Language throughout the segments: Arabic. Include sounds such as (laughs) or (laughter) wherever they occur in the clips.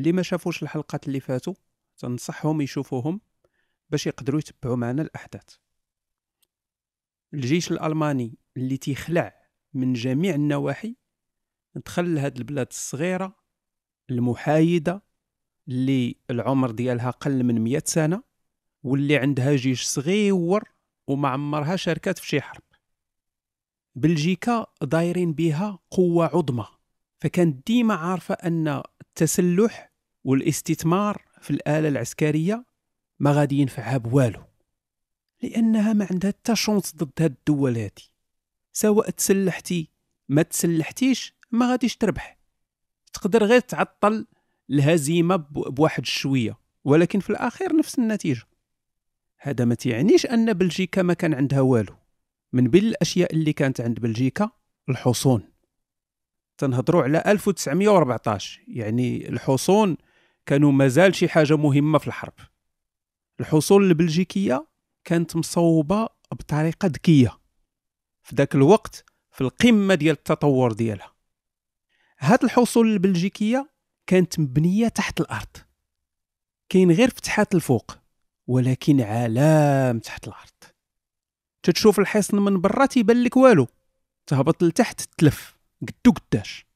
اللي ما شافوش الحلقات اللي فاتوا تنصحهم يشوفوهم باش يقدروا يتبعوا معنا الأحداث. الجيش الألماني اللي تيخلع من جميع النواحي دخل لهاد البلاد الصغيرة المحايدة اللي العمر ديالها أقل من 100 سنة واللي عندها جيش صغير وما عمرها شاركات في شي حرب. بلجيكا دايرين بها قوة عظمى فكانت ديما عارفة أن التسلح والاستثمار في الآلة العسكرية ما غادي ينفعها بوالو لأنها ما عندها حتى شونس ضد هاد الدول هادي. سواء تسلحتي ما تسلحتيش ما غاديش تربح. تقدر غير تعطل الهزيمة بواحد الشوية ولكن في الأخير نفس النتيجة. هذا ما تيعنيش أن بلجيكا ما كان عندها والو. من بين الأشياء اللي كانت عند بلجيكا الحصون. تنهضروا على 1914 يعني الحصون كانوا مازال شي حاجة مهمة في الحرب. الحصون البلجيكية كانت مصوبة بطريقة ذكية. في ذاك الوقت في القمة ديال التطور ديالها. هاد الحصون البلجيكية كانت مبنية تحت الأرض. كاين غير فتحات الفوق ولكن علام تحت الأرض. تتشوف الحصن من برا تيبان لك والو. تهبط لتحت تلف قدو قداش.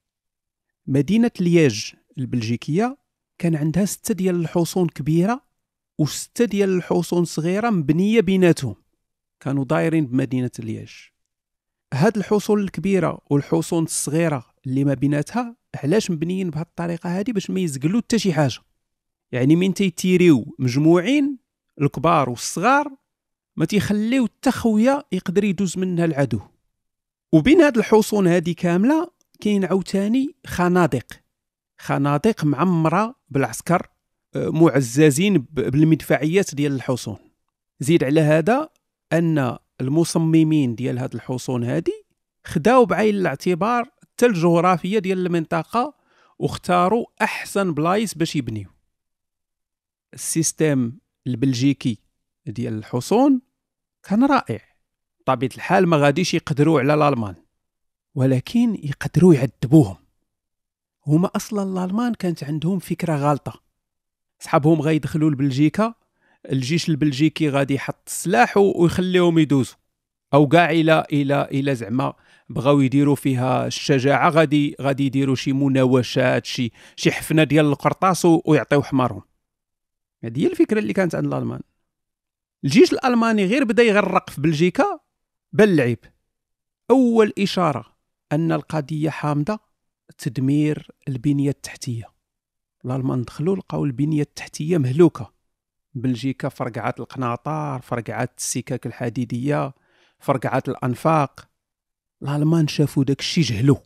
مدينة لياج البلجيكية كان عندها ستة ديال الحصون كبيرة وستة ديال الحصون صغيرة مبنية بيناتهم. كانوا دايرين بمدينة لياج هاد الحصون الكبيرة والحصون الصغيرة اللي ما بيناتها علاش مبنيين بهاد الطريقة هادي باش ما يزقلو حتى شي حاجة؟ يعني من تيتيريو مجموعين الكبار والصغار ما تيخليو حتى خويا يقدر يدوز منها العدو. وبين هاد الحصون هادي كاملة كاين عاوتاني خنادق. خنادق معمرة بالعسكر آه، معززين بالمدفعيات ديال الحصون. زيد على هذا أن المصممين ديال هاد الحصون هادي خداو بعين الاعتبار حتى الجغرافية ديال المنطقة واختاروا أحسن بلايص باش يبنيو. ال système البلجيكي ديال الحصون كان رائع. بطبيعة الحال ما غاديش يقدروا على الألمان ولكن يقدروا يعذبوهم. هما أصلا الألمان كانت عندهم فكرة غالطة. صحابهم غيدخلوا لبلجيكا الجيش البلجيكي غادي يحط السلاح ويخليهم يدوزوا. أو كاع إلى إلى إلى زعما بغاو يديروا فيها الشجاعة غادي غادي يديروا شي مناوشات شي شي حفنة ديال القرطاس ويعطيو حمارهم. هذه هي الفكرة اللي كانت عند الألمان. الجيش الألماني غير بدا يغرق في بلجيكا بل العيب أول إشارة أن القضية حامضة. تدمير البنية التحتية. الالمان دخلوا لقاو البنية التحتية مهلوكة. بلجيكا فرقعات القناطار فرقعات السكك الحديدية فرقعات الأنفاق. الالمان شافوا داك الشيء جهلوا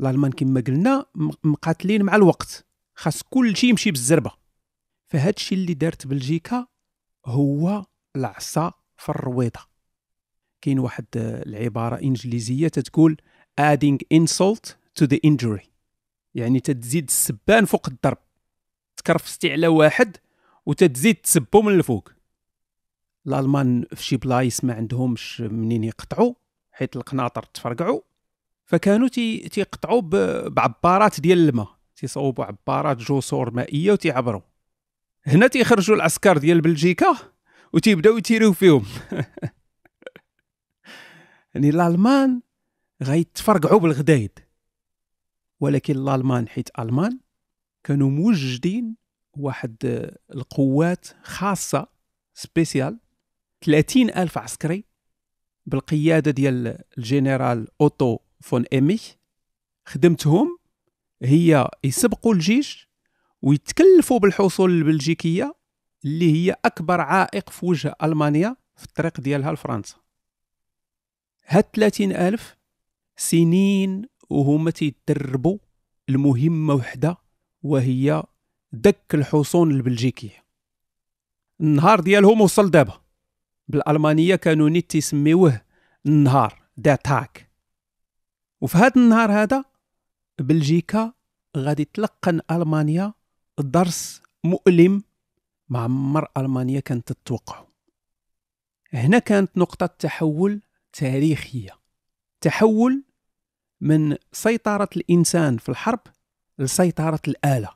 الالمان كما قلنا مقاتلين مع الوقت. خاص كل شيء يمشي بالزربة. فهاد الشيء اللي دارت بلجيكا هو العصا في الرويضة. كاين واحد العبارة إنجليزية تتقول adding insult to the injury. يعني تتزيد السبان فوق الضرب. تكرفستي على واحد وتتزيد تسبو من الفوق. الألمان في شي بلايص ما عندهمش منين يقطعوا حيت القناطر تفرقعوا. فكانوا تي تيقطعوا بعبارات ديال الماء. تيصوبوا عبارات جسور مائية وتيعبروا. هنا تيخرجوا العسكر ديال بلجيكا وتيبداو يتيريو فيهم. (laughs) يعني الألمان غيتفرقعوا بالغدايد. ولكن الألمان حيت ألمان كانوا موجدين واحد القوات خاصة spéciales 30 ألف عسكري بالقيادة ديال الجنرال أوتو فون إيميش خدمتهم هي يسبقوا الجيش ويتكلفوا بالحصون البلجيكية اللي هي أكبر عائق في وجه ألمانيا في الطريق ديالها لفرنسا. هاد 30 ألف سنين وهما تيدربوا لمهمة وحدة وهي دك الحصون البلجيكية. النهار ديالهم وصل دابا. بالألمانية كانوا نيت تيسميوه النهار der Tag وفي هذا النهار هذا بلجيكا غادي تلقن ألمانيا درس مؤلم ما عمر ألمانيا كانت تتوقع. هنا كانت نقطة تحول تاريخية. تحول من سيطرة الإنسان في الحرب لسيطرة الآلة.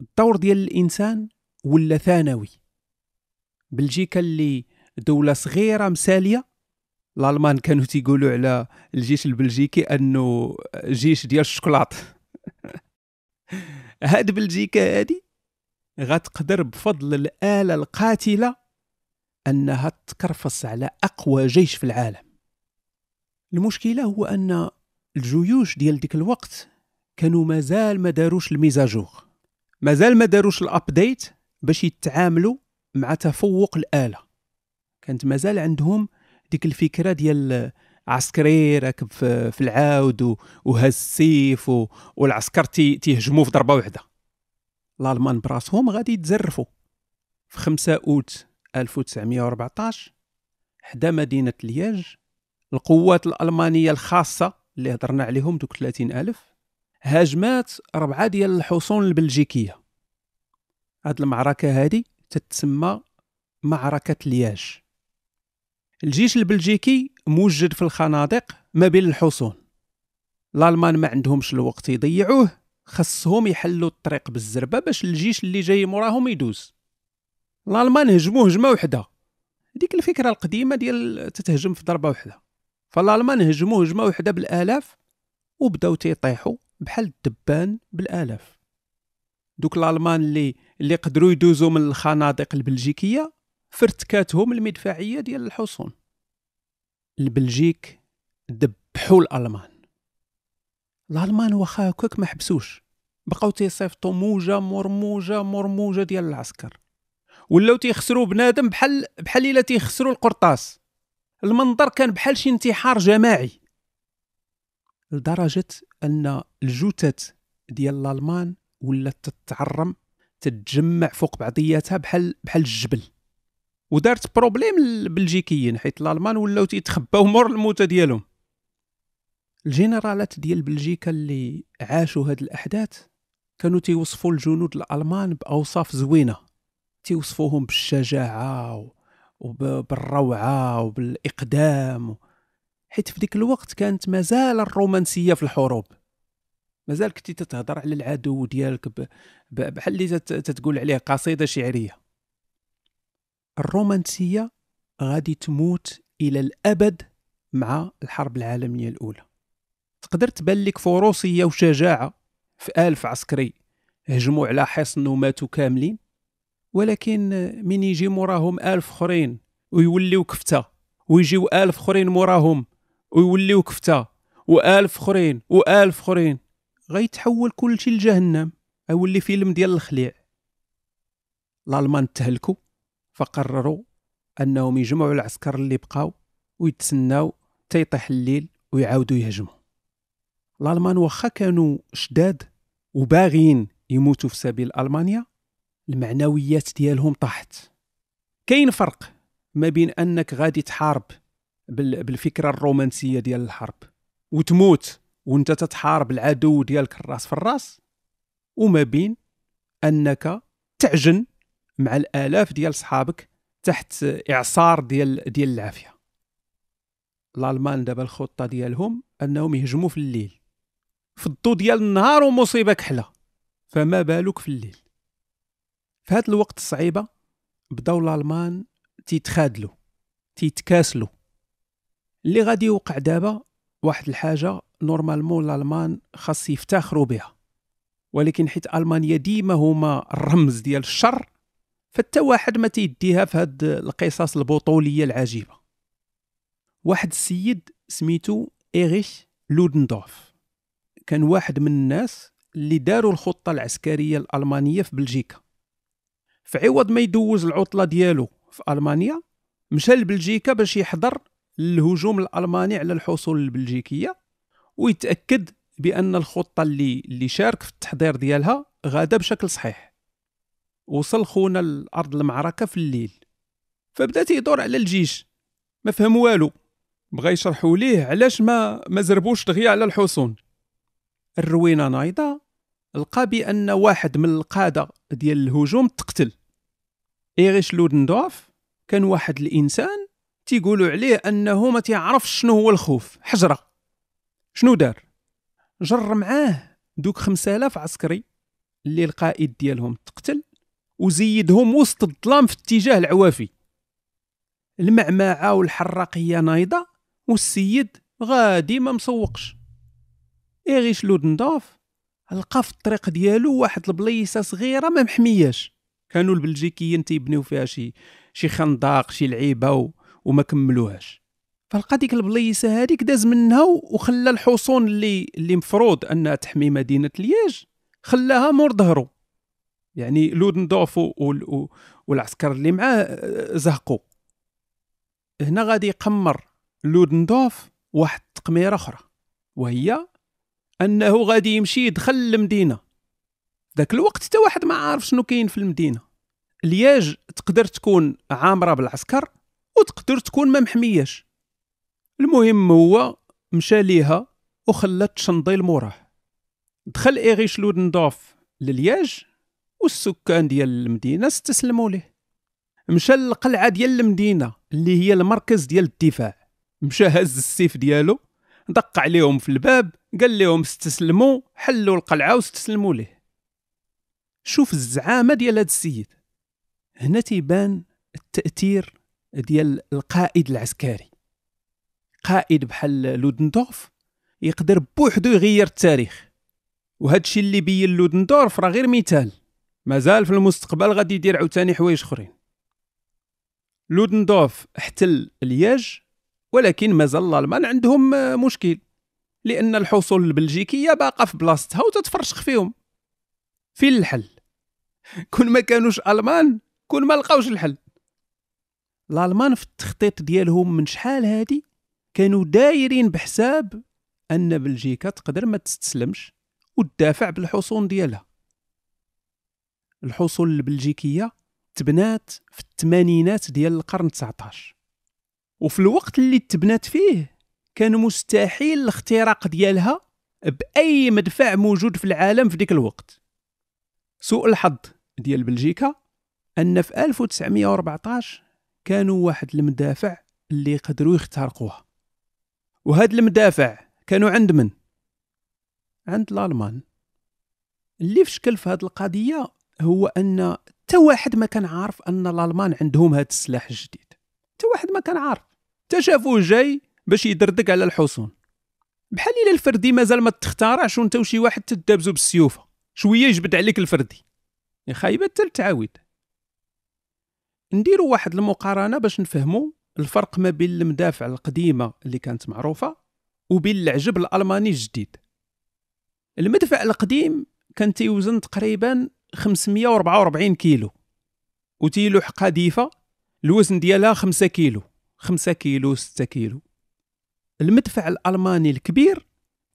الدور ديال الإنسان ولا ثانوي؟ بلجيكا اللي دولة صغيرة مسالية الألمان كانوا تيقولوا على الجيش البلجيكي أنه جيش ديال الشوكولاط (laughs) هاد بلجيكا هادي غتقدر بفضل الآلة القاتلة أنها تكرفص على أقوى جيش في العالم. المشكلة هو أن الجيوش ديال ديك الوقت كانوا مازال ما داروش الميزاجور. مازال ما داروش الابديت باش يتعاملوا مع تفوق الآلة. كانت مازال عندهم ديك الفكرة ديال عسكري راكب في العاود وهز السيف والعسكر تيهجموا في ضربة واحدة الألمان براسهم غادي يتزرفوا. في 5 أوت 1914 حدا مدينة لياج القوات الألمانية الخاصة اللي هضرنا عليهم دوك 30 ألف هاجمات ربعة ديال الحصون البلجيكية. هاد المعركة هادي تتسمى معركة لياج. الجيش البلجيكي موجد في الخنادق ما بين الحصون. الألمان ما عندهمش الوقت يضيعوه خصهم يحلوا الطريق بالزربة باش الجيش اللي جاي موراهم يدوز. الألمان هجموا هجمة وحدة. ديك الفكرة القديمة ديال تتهجم في ضربة وحدة. فالألمان هجموا هجمه وحده بالآلاف وبداو تيطيحوا بحال الدبان بالآلاف. دوك الألمان اللي اللي قدروا يدوزوا من الخنادق البلجيكية فرتكاتهم المدفعية ديال الحصون. البلجيك دبحوا الألمان. الألمان واخا هكاك ما حبسوش. بقاو تيصيفطوا موجه مور موجه مور موجه ديال العسكر. ولاو تيخسروا بنادم بحال بحال إلا تيخسروا القرطاس. المنظر كان بحال شي انتحار جماعي. لدرجة أن الجثث ديال الألمان ولات تتعرم تتجمع فوق بعضياتها بحال بحال الجبل. ودارت problème للبلجيكيين حيت الألمان ولاو تيتخباو مور الموتى ديالهم. الجنرالات ديال بلجيكا اللي عاشوا هاد الأحداث كانوا تيوصفوا الجنود الألمان بأوصاف زوينة. تيوصفوهم بالشجاعة وبالروعه وبالإقدام حيت في ديك الوقت كانت مازال الرومانسية في الحروب. مازال كنتي تتهضر على العدو ديالك بحال اللي تتقول عليه قصيدة شعرية. الرومانسية غادي تموت إلى الأبد مع الحرب العالمية الأولى. تقدر تبان لك فروسية وشجاعة في ألف عسكري هجموا على حصن وماتوا كاملين؟ ولكن من يجي موراهم ألف اخرين ويوليو كفتة ويجيو ألف اخرين موراهم ويوليو كفتة وألف اخرين وألف اخرين غيتحول كلشي لجهنم. أولي فيلم ديال الخليع. الألمان تهلكوا فقرروا أنهم يجمعوا العسكر اللي بقاو ويتسناو تيطيح الليل ويعاودوا يهجموا الألمان واخا كانوا شداد وباغيين يموتوا في سبيل ألمانيا المعنويات ديالهم طاحت. كاين فرق ما بين أنك غادي تحارب بالفكرة الرومانسية ديال الحرب وتموت وأنت تتحارب العدو ديالك الراس في الراس وما بين أنك تعجن مع الآلاف ديال صحابك تحت إعصار ديال ديال العافية. الألمان دابا الخطة ديالهم أنهم يهجموا في الليل. في الضو ديال النهار ومصيبة كحلة فما بالك في الليل؟ في هذا الوقت الصعيبه بداو الألمان تيتخادلوا تيتكاسلوا اللي غادي يوقع دابا واحد الحاجة normalement الألمان خاص يفتخروا بها. ولكن حيت ألمانيا ديما هما الرمز ديال الشر حتى واحد ما تيديها في هاد القصص البطولية العجيبة. واحد السيد سميتو إيريش لودندورف. كان واحد من الناس اللي داروا الخطة العسكرية الألمانية في بلجيكا. فعوض ما يدوز العطلة ديالو في ألمانيا مشى لبلجيكا باش يحضر الهجوم الألماني على الحصول البلجيكية ويتأكد بأن الخطة اللي اللي شارك في التحضير ديالها غادة بشكل صحيح. وصل خونا لأرض المعركة في الليل. فبدا تيدور على الجيش. ما فهم والو. بغا يشرحوا ليه علاش ما ما زربوش دغيا على الحصون. الروينة نايضة لقى بأن واحد من القادة ديال الهجوم تقتل. إيريش لودندورف كان واحد الإنسان تيقولوا عليه أنه ما تيعرفش شنو هو الخوف. حجرة. شنو دار؟ جر معاه دوك 5000 عسكري اللي القائد ديالهم تقتل وزيدهم وسط الظلام في اتجاه العوافي. المعمعة والحراقية نايضة والسيد غادي ما مسوقش. إيريش لودندورف لقى في الطريق ديالو واحد البليصه صغيرة ما محمياش. كانوا البلجيكيين تيبنيو فيها شي شي خندق شي لعيبة و... وما كملوهاش. فلقى ديك البليصه هذيك داز منها وخلى الحصون اللي اللي مفروض أنها تحمي مدينة لياج خلاها مور ظهرو. يعني لودندورف و... والعسكر اللي معاه آه، زهقوا هنا غادي يقمر لودندورف واحد التقميرة أخرى وهي أنه غادي يمشي يدخل المدينة ذاك الوقت حتى واحد ما عارف شنو كاين في المدينة. لياج تقدر تكون عامرة بالعسكر وتقدر تكون ما محمياش. المهم هو مشى ليها وخلات شنضيل موراه. دخل إيغيش لودندورف للياج والسكان ديال المدينة استسلموا ليه. مشى للقلعة ديال المدينة اللي هي المركز ديال الدفاع. مشى هز السيف ديالو دق عليهم في الباب قال لهم استسلموا حلوا القلعة واستسلموا ليه. شوف الزعامة ديال هذا السيد. هنا تيبان التأثير ديال القائد العسكري. قائد بحال لودندورف يقدر بوحدو يغير التاريخ. وهذا الشيء اللي بين لودندورف راه غير مثال. مازال في المستقبل غادي يدير عاوتاني حوايج أخرين. لودندورف احتل لياج ولكن مازال الالمان عندهم مشكل. لأن الحصول البلجيكية باقا في بلاصتها وتتفرشخ فيهم. فين الحل. كون ما كانوش ألمان كون ما لقاوش الحل. الألمان في التخطيط ديالهم من شحال هادي؟ كانوا دايرين بحساب أن بلجيكا تقدر ما تستسلمش وتدافع بالحصون ديالها. الحصول البلجيكية تبنات في الثمانينات ديال القرن 19 وفي الوقت اللي تبنات فيه كان مستحيل الاختراق ديالها بأي مدفع موجود في العالم في ديك الوقت. سوء الحظ ديال بلجيكا أن في 1914 كانوا واحد المدافع اللي يقدروا يخترقوها. وهاد المدافع كانوا عند من؟ عند الألمان. اللي في شكل في هاد القضية هو أن حتى واحد ما كان عارف أن الألمان عندهم هاد السلاح الجديد. حتى واحد ما كان عارف. حتى شافوه جاي باش يدردك على الحصون. بحال إلا الفردي مازال ما تختارعش وانت وشي واحد تدابزو بالسيوفة. شوية يجبد عليك الفردي. يا خايبة حتى التعاود. نديروا واحد المقارنة باش نفهموا الفرق ما بين المدافع القديمة اللي كانت معروفة وبين العجب الألماني الجديد. المدفع القديم كان تيوزن تقريبا 544 كيلو. وتيلوح قذيفة الوزن ديالها 5 كيلو 5 كيلو 6 كيلو. المدفع الألماني الكبير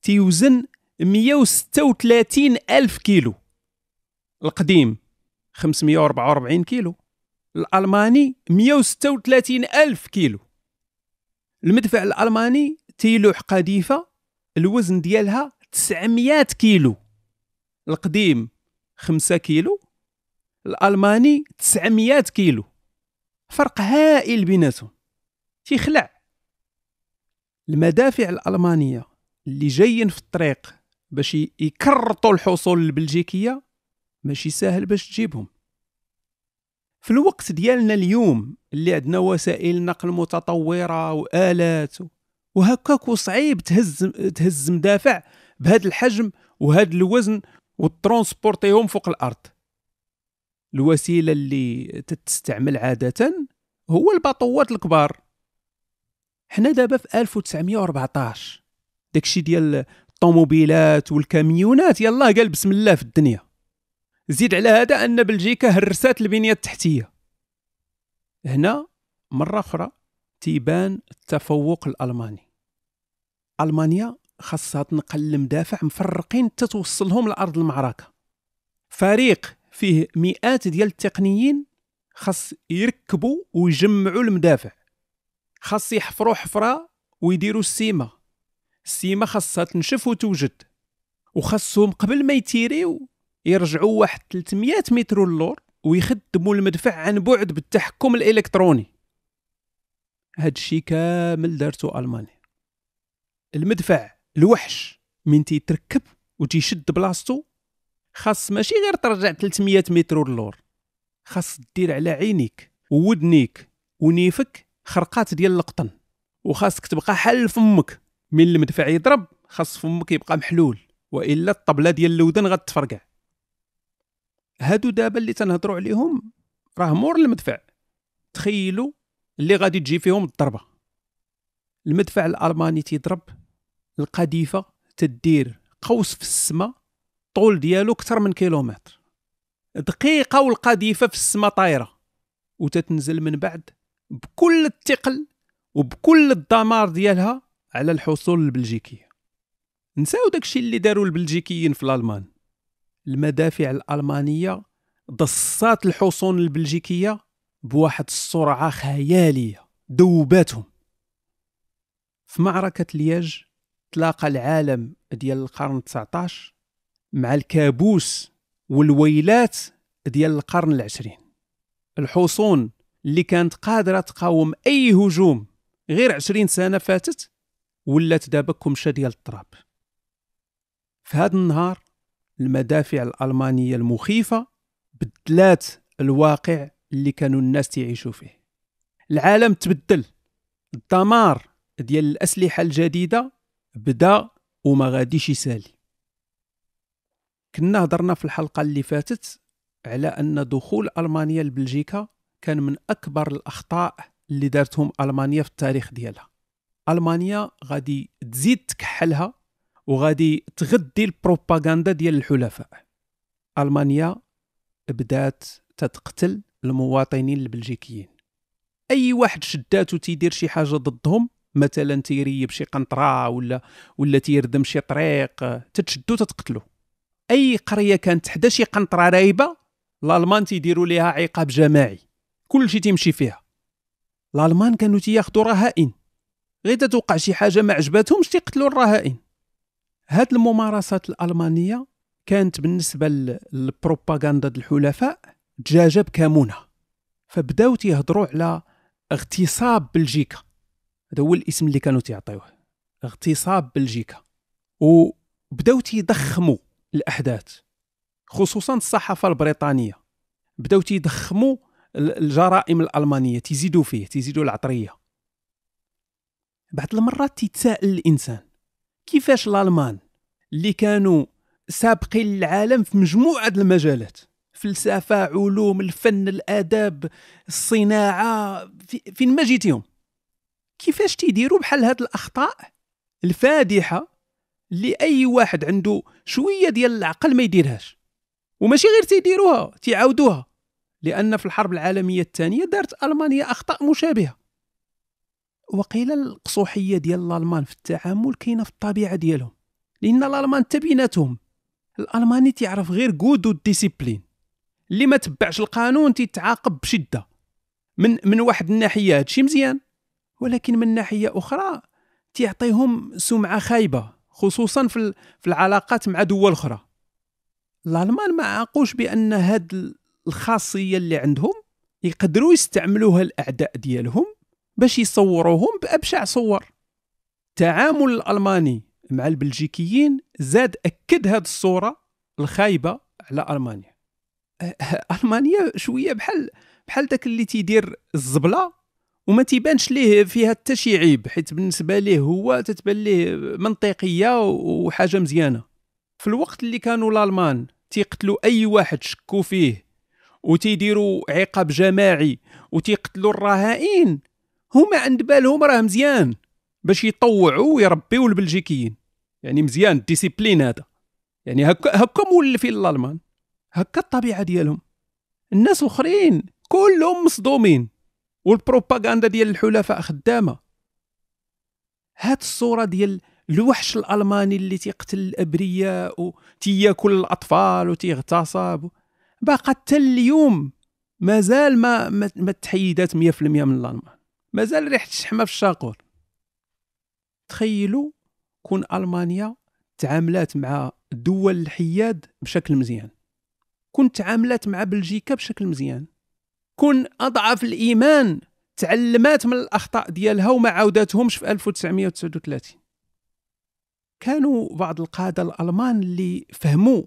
تيوزن 136 ألف كيلو. القديم 544 كيلو. الألماني 136 ألف كيلو. المدفع الألماني تيلوح قذيفة الوزن ديالها 900 كيلو. القديم 5 كيلو الألماني 900 كيلو. فرق هائل بيناتهم. تيخلع. المدافع الألمانية اللي جايين في الطريق باش يكرطوا الحصول البلجيكية ماشي ساهل باش تجيبهم. في الوقت ديالنا اليوم اللي عندنا وسائل نقل متطورة وآلات وهكاك وصعيب تهز تهز مدافع بهذا الحجم وهذا الوزن وترونسبورتيهم فوق الأرض. الوسيلة اللي تستعمل عادة هو الباطوات الكبار. حنا دابا في 1914 داكشي ديال الطوموبيلات والكاميونات يلا قال بسم الله في الدنيا. زيد على هذا أن بلجيكا هرسات البنية التحتية. هنا مرة أخرى تيبان التفوق الألماني. ألمانيا خاصها تنقل المدافع مفرقين تتوصلهم لأرض المعركة. فريق فيه مئات ديال التقنيين خاص يركبوا ويجمعوا المدافع. خاص يحفروا حفرة ويديروا السيمة. السيمة خاصها تنشف وتوجد. وخاصهم قبل ما يتيريو يرجعوا واحد 300 متر اللور ويخدموا المدفع عن بعد بالتحكم الإلكتروني. هاد كامل دارتو ألمانيا. المدفع الوحش من تيتركب وتيشد بلاصتو خاص ماشي غير ترجع 300 متر للور. خاص دير على عينيك وودنيك ونيفك خرقات ديال القطن. وخاصك تبقى حل فمك. من المدفع يضرب خاص فمك يبقى محلول. وإلا الطبلة ديال الودن غتفرقع. هادو دابا اللي تنهضروا عليهم راه مور المدفع. تخيلوا اللي غادي تجي فيهم الضربة. المدفع الألماني تيضرب القذيفة تدير قوس في السماء طول ديالو أكثر من كيلومتر. دقيقة والقذيفة في السماء طايرة وتتنزل من بعد بكل الثقل وبكل الدمار ديالها على الحصول البلجيكية. نساو داكشي اللي داروا البلجيكيين في الألمان. المدافع الألمانية ضصات الحصون البلجيكية بواحد السرعة خيالية دوباتهم. في معركة لياج تلاقى العالم ديال القرن 19 مع الكابوس والويلات ديال القرن العشرين. الحصون اللي كانت قادرة تقاوم أي هجوم غير عشرين سنة فاتت ولات دابا كمشة ديال التراب. في هذا النهار المدافع الألمانية المخيفة بدلات الواقع اللي كانوا الناس تعيشوا فيه. العالم تبدل. الدمار ديال الأسلحة الجديدة بدا وما غاديش يسالي. كنا هضرنا في الحلقة اللي فاتت على أن دخول ألمانيا لبلجيكا كان من أكبر الأخطاء اللي دارتهم ألمانيا في التاريخ ديالها. ألمانيا غادي تزيد تكحلها وغادي تغدي البروباغندا ديال الحلفاء. ألمانيا بدات تتقتل المواطنين البلجيكيين. أي واحد شداتو تيدير شي حاجة ضدهم مثلا تيريب شي قنطرة ولا ولا تيردم شي طريق تتشدو تتقتلو. أي قرية كانت حدا شي قنطرة رايبة الألمان تيديروا ليها عقاب جماعي. كل شيء تيمشي فيها. الألمان كانوا تياخذوا رهائن. غير تتوقع شي حاجة ما عجباتهمش تيقتلوا الرهائن. هاد الممارسات الألمانية كانت بالنسبة للبروباغندا الحلفاء دجاجه بكمونه فبداو تيهضروا على اغتصاب بلجيكا. هذا هو الاسم اللي كانوا تيعطيوه. اغتصاب بلجيكا. وبداو تيضخموا. الأحداث خصوصا الصحافة البريطانية. بداو تيضخموا الجرائم الألمانية تيزيدوا فيه تيزيدوا العطرية. بعض المرات تيتساءل الإنسان كيفاش الألمان اللي كانوا سابقين العالم في مجموعة المجالات فلسفة علوم الفن الآداب الصناعة فين ما جيتيهم كيفاش تيديروا بحال هاد الأخطاء الفادحة اللي اي واحد عنده شوية ديال العقل ما يديرهاش. وماشي غير تيديروها تيعاودوها. لأن في الحرب العالمية الثانية دارت ألمانيا أخطاء مشابهة. وقيل القصوحية ديال الألمان في التعامل كاينة في الطبيعة ديالهم. لأن الألمان تبيناتهم الألماني تيعرف غير كود والديسيبلين اللي ما تبعش القانون تيتعاقب بشدة. من من واحد الناحية هادشي مزيان. ولكن من ناحية أخرى تيعطيهم سمعة خايبة. خصوصا في في العلاقات مع دول أخرى. الالمان ما عاقوش بأن هاد الخاصية اللي عندهم يقدروا يستعملوها الأعداء ديالهم باش يصوروهم بأبشع صور. التعامل الألماني مع البلجيكيين زاد أكد هذه الصورة الخايبة على ألمانيا. ألمانيا شوية بحال بحال داك اللي تيدير الزبلة وما تيبانش ليه فيها حتى شي عيب حيت بالنسبة ليه هو تتبان ليه منطقية وحاجة مزيانة. في الوقت اللي كانوا الالمان تيقتلوا أي واحد شكوا فيه وتيديروا عقاب جماعي وتيقتلوا الرهائن هما عند بالهم راه مزيان باش يطوعوا ويربيو البلجيكيين. يعني مزيان ال discipline هذا. يعني هكا هكا مولفين الالمان هكا الطبيعة ديالهم. الناس الاخرين كلهم مصدومين. والبروباغندا ديال الحلفاء خدامة. هاد الصورة ديال الوحش الألماني اللي تيقتل الأبرياء وتياكل الأطفال وتيغتصب باقا حتى اليوم مازال ما ما تحيدات 100% من الألمان. مازال ريحة الشحمة في الشاقور. تخيلوا كون ألمانيا تعاملات مع دول الحياد بشكل مزيان. كون تعاملات مع بلجيكا بشكل مزيان. كون أضعف الإيمان. تعلمات من الأخطاء ديالها وما عاوداتهمش في 1939 كانوا بعض القادة الألمان اللي فهموا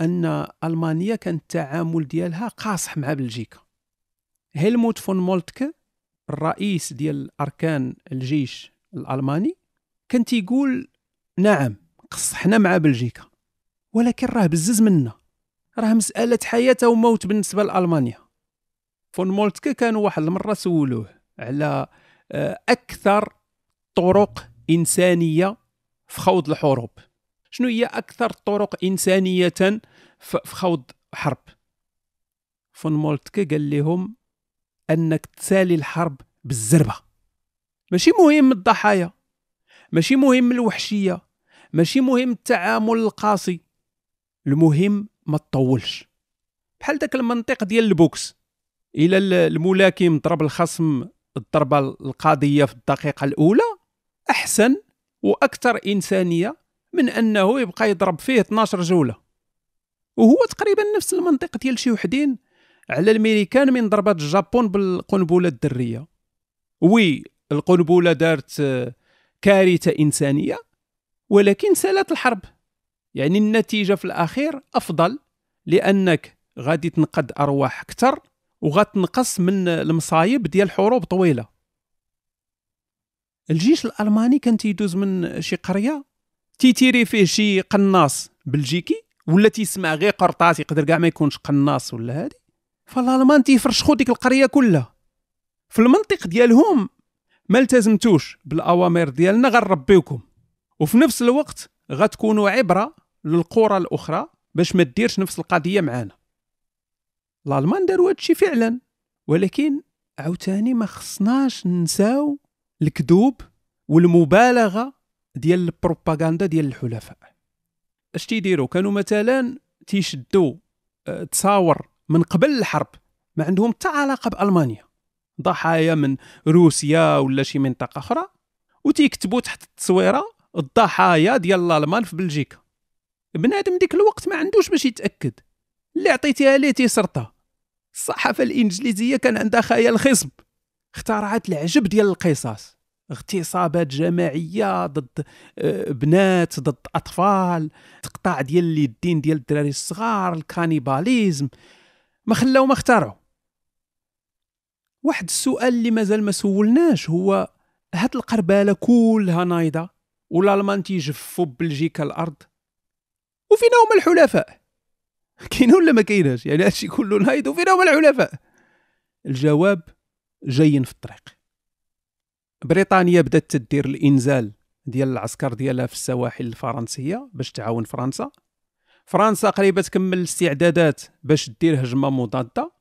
أن ألمانيا كان التعامل ديالها قاصح مع بلجيكا. هيلموت فون مولتكه الرئيس ديال أركان الجيش الألماني كان تيقول نعم قصحنا مع بلجيكا ولكن راه بزز منا. راه مسألة حياة وموت بالنسبة لألمانيا. فون مولتكه كانوا واحد المرة سولوه على آه، أكثر طرق إنسانية في خوض الحروب. شنو هي أكثر طرق إنسانية في خوض حرب؟ فون مولتكه قال لهم أنك تسالي الحرب بالزربة. ماشي مهم الضحايا ماشي مهم الوحشية ماشي مهم التعامل القاسي المهم ما تطولش. بحال داك المنطق ديال ال boxe. إلى الملاكم ضرب الخصم الضربة القاضية في الدقيقة الأولى. أحسن وأكثر إنسانية من أنه يبقى يضرب فيه 12 جولة. وهو تقريبا نفس المنطق ديال شي وحدين على الامريكان من ضربات الجابون بالقنبلة الذريه وي القنبلة دارت كارثة إنسانية ولكن سالت الحرب. يعني النتيجة في الأخير أفضل لأنك غادي تنقذ أرواح أكثر وغتنقص من المصايب ديال حروب طويلة. الجيش الألماني كان تيدوز من شي قرية تيتيري فيه شي قناص بلجيكي ولا تيسمع غير قرطاس يقدر كاع ما يكونش قناص ولا هادي. فالألمان تيفرشخوا ديك القرية كلها. في المنطق ديالهم ما التزمتوش بالأوامر ديالنا غنربيوكم. وفي نفس الوقت غتكونوا عبرة للقرى الأخرى باش ما ديرش نفس القضية معانا. الألمان داروا هادشي فعلا ولكن عاوتاني ما خصناش ننساو الكذوب والمبالغة ديال البروباغندا ديال الحلفاء. اش تيديروا كانوا مثلا تيشدوا آه، تصاور من قبل الحرب ما عندهم حتى علاقة بألمانيا. ضحايا من روسيا ولا شي منطقة أخرى وتيكتبوا تحت التصويرة الضحايا ديال الألمان في بلجيكا. بنادم ديك الوقت ما عندوش باش يتأكد. اللي عطيتيها ليه تيسرطها. الصحافة الإنجليزية كان عندها خيال خصب اخترعت العجب ديال القصص. اغتصابات جماعية ضد آه، بنات ضد أطفال. تقطاع ديال اليدين ديال الدراري الصغار الكانيباليزم. ما خلاو ما اختاروا واحد السؤال اللي مازال ما سولناش هو هاد القربالة كلها نايضة والالمان تيجفوا بلجيكا الأرض؟ وفينا هما الحلفاء. (laughs) كاين ولا ما كايناش؟ يعني هادشي كله نايض وفينا هما الحلفاء. الجواب جايين في الطريق. بريطانيا بدأت تدير الإنزال ديال العسكر ديالها في السواحل الفرنسية باش تعاون فرنسا. فرنسا قريبة تكمل الاستعدادات باش دير هجمة مضادة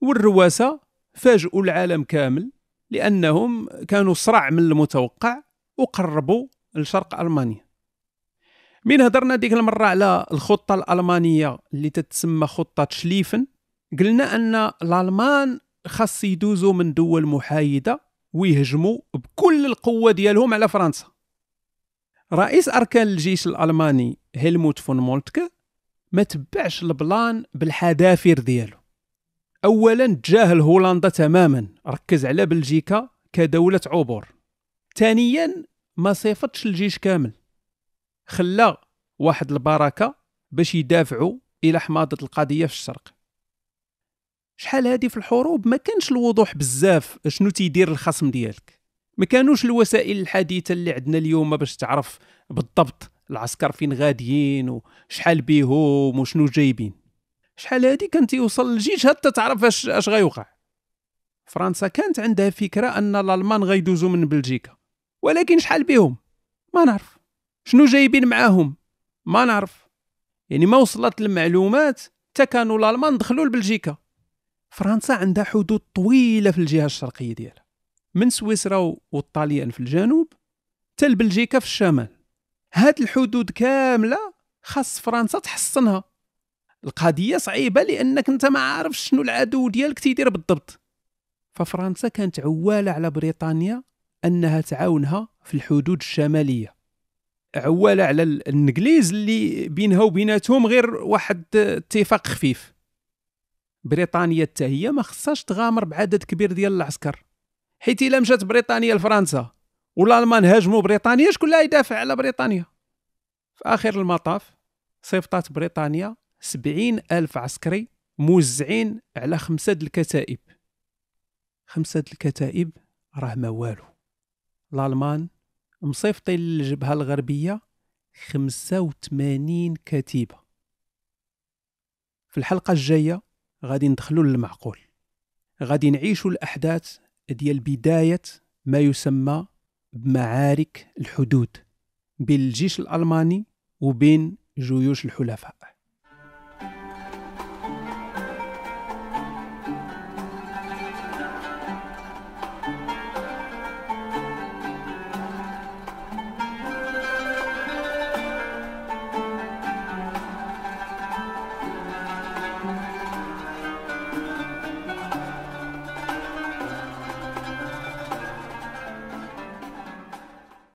والرواسة فاجئوا العالم كامل لأنهم كانوا صرع من المتوقع وقربوا لشرق ألمانيا. من هضرنا ديك المرة على الخطة الألمانية اللي تتسمى خطة شليفن قلنا أن الألمان خاص يدوزوا من دول محايدة ويهجموا بكل القوة ديالهم على فرنسا. رئيس أركان الجيش الألماني هيلموت فون مولتكه ما تبعش ال plan بالحذافير ديالو. اولا تجاهل هولندا تماما ركز على بلجيكا كدولة عبور. ثانيا ما صيفطش الجيش كامل. خلى واحد البركة باش يدافعوا إلى حماضت القضية في الشرق. شحال هادي في الحروب؟ ما كانش الوضوح بزاف شنو تيدير الخصم ديالك. ما كانوش الوسائل الحديثة اللي عندنا اليوم باش تعرف بالضبط العسكر فين غاديين وشحال بيهم وشنو جايبين. شحال هادي كان تيوصل الجيش حتى تعرف اش اش غيوقع. فرنسا كانت عندها فكرة أن الألمان غيدوزوا من بلجيكا. ولكن شحال بيهم؟ ما نعرف. شنو جايبين معاهم؟ ما نعرف. يعني ما وصلت المعلومات حتى كانوا الألمان دخلوا لبلجيكا. فرنسا عندها حدود طويلة في الجهة الشرقية ديالها. من سويسرا والطاليان في الجنوب حتى بلجيكا في الشمال. هاد الحدود كاملة خاص فرنسا تحصنها القضية صعيبة لأنك أنت ما عارفش شنو العدو ديالك تيدير بالضبط. ففرنسا كانت عوالة على بريطانيا أنها تعاونها في الحدود الشمالية. عواله على الإنجليز اللي بينها وبيناتهم غير واحد اتفاق خفيف. بريطانيا حتى هي ما خصهاش تغامر بعدد كبير ديال العسكر. حيت إلا مشات بريطانيا لفرنسا والالمان هاجموا بريطانيا شكون اللي يدافع على بريطانيا؟ في آخر المطاف صيفطات بريطانيا سبعين ألف عسكري موزعين على خمسة الكتائب. خمسة الكتائب راه ما والو. الألمان مصيفطين للجبهة الغربية خمسة وثمانين كتيبة. في الحلقة الجاية غادي ندخلوا للمعقول. غادي نعيشوا الأحداث ديال بداية ما يسمى بمعارك الحدود بين الجيش الألماني وبين جيوش الحلفاء.